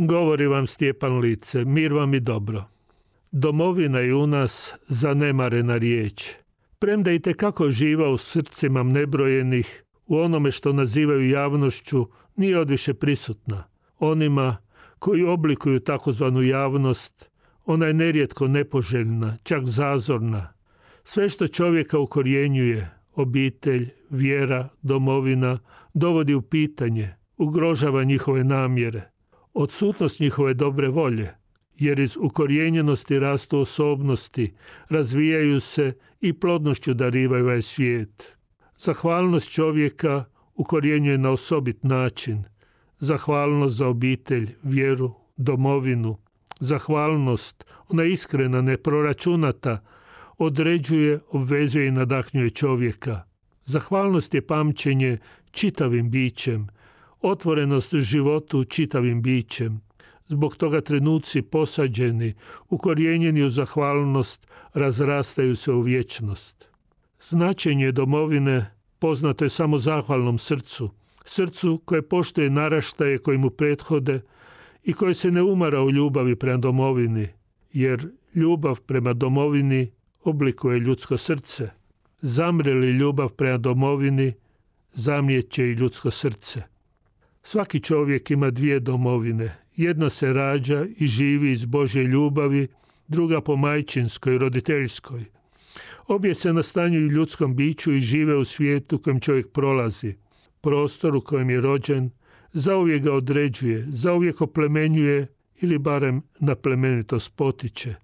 Govori vam Stjepan Lice, mir vam i dobro. Domovina je u nas zanemarena riječ. Premda i kako živa u srcima nebrojenih, u onome što nazivaju javnošću, nije odviše prisutna. Onima koji oblikuju takozvanu javnost, ona je nerijetko nepoželjna, čak zazorna. Sve što čovjeka ukorjenjuje, obitelj, vjera, domovina, dovodi u pitanje, ugrožava njihove namjere – odsutnost njihove dobre volje, jer iz ukorijenjenosti rastu osobnosti, razvijaju se i plodnošću darivaju ovaj svijet. Zahvalnost čovjeka ukorjenjuje na osobit način. Zahvalnost za obitelj, vjeru, domovinu. Zahvalnost, ona iskrena, neproračunata, određuje, obvezuje i nadahnjuje čovjeka. Zahvalnost je pamćenje čitavim bićem, otvorenost životu čitavim bićem. Zbog toga trenuci posađeni, ukorijenjeni u zahvalnost, razrastaju se u vječnost. Značenje domovine poznato je samo zahvalnom srcu, srcu koje poštuje naraštaje koji mu prethode i koje se ne umara u ljubavi prema domovini, jer ljubav prema domovini oblikuje ljudsko srce. Zamre li ljubav prema domovini, zamrijeće i ljudsko srce. Svaki čovjek ima dvije domovine. Jedna se rađa i živi iz Božje ljubavi, druga po majčinskoj, roditeljskoj. Obje se nastanjuju ljudskom biću i žive u svijetu kojem čovjek prolazi. Prostor u kojem je rođen, zauvijek ga određuje, zauvijek oplemenjuje ili barem na plemenitost potiče.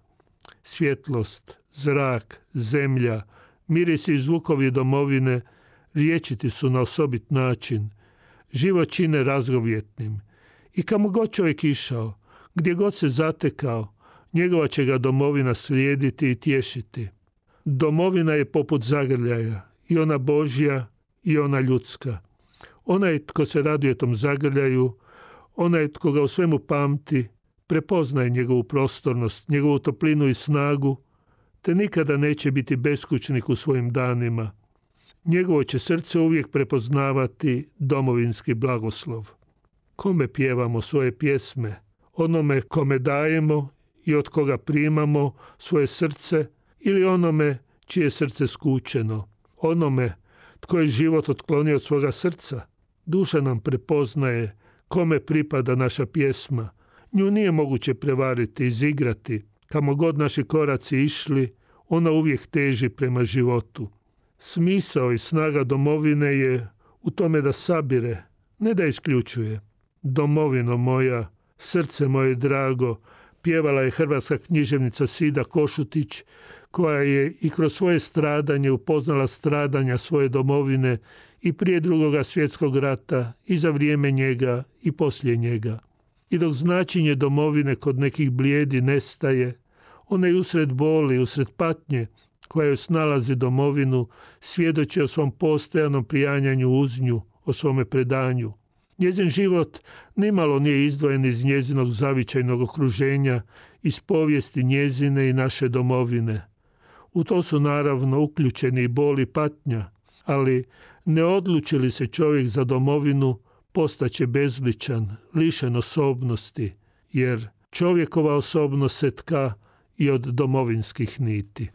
Svjetlost, zrak, zemlja, mirisi i zvukovi domovine riječiti su na osobit način – život čine razgovjetnim. I kamo god čovjek išao, gdje god se zatekao, njegova će ga domovina slijediti i tješiti. Domovina je poput zagrljaja, i ona Božja i ona ljudska. Onaj tko se raduje tom zagrljaju, onaj tko ga u svemu pamti, prepoznaje njegovu prostornost, njegovu toplinu i snagu, te nikada neće biti beskućnik u svojim danima – njegovo će srce uvijek prepoznavati domovinski blagoslov. Kome pjevamo svoje pjesme? Onome kome dajemo i od koga primamo svoje srce ili onome čije srce skučeno? Onome tko je život otklonio od svoga srca? Duša nam prepoznaje kome pripada naša pjesma. Nju nije moguće prevariti, izigrati. Kamo god naši koraci išli, ona uvijek teži prema životu. Smisao i snaga domovine je u tome da sabire, ne da isključuje. Domovino moja, srce moje drago, pjevala je hrvatska književnica Sida Košutić, koja je i kroz svoje stradanje upoznala stradanja svoje domovine i prije drugoga svjetskog rata i za vrijeme njega i poslije njega. I dok značenje domovine kod nekih blijedi nestaje, ona je usred boli, usred patnje, koja joj snalazi domovinu, svjedoči o svom postojanom prijanjanju uz nju, o svome predanju. Njezin život nimalo nije izdvojen iz njezinog zavičajnog okruženja, iz povijesti njezine i naše domovine. U to su naravno uključeni i bol i patnja, ali ne odluči li se čovjek za domovinu, postaće bezličan, lišen osobnosti, jer čovjekova osobnost se tka i od domovinskih niti.